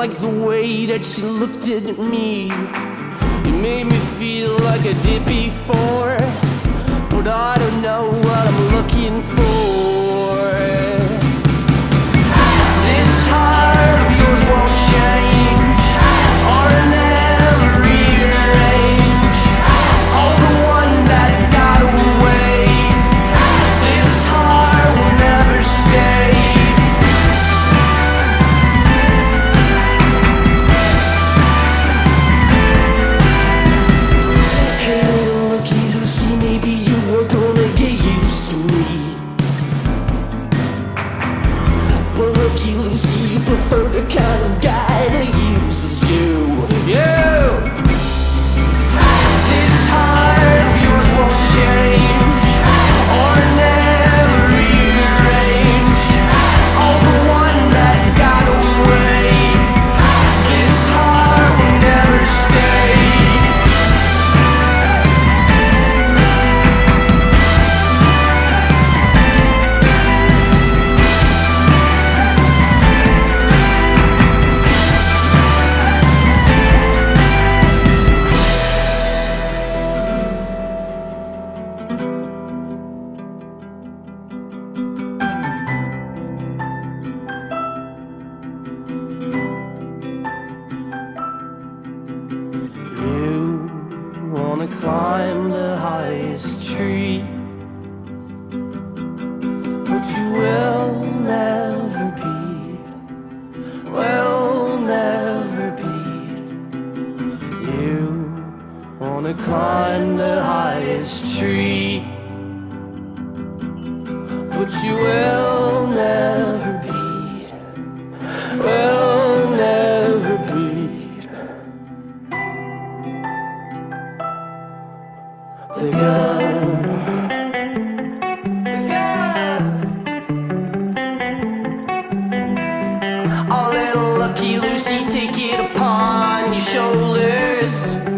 Like the way that she looked at me. You made me feel like I did before. Looky you prefer the kind of guy tree, but you will never be, will never be. You wanna climb the highest tree, but you will The. The. Oh, little lucky Lucy, take it upon your shoulders.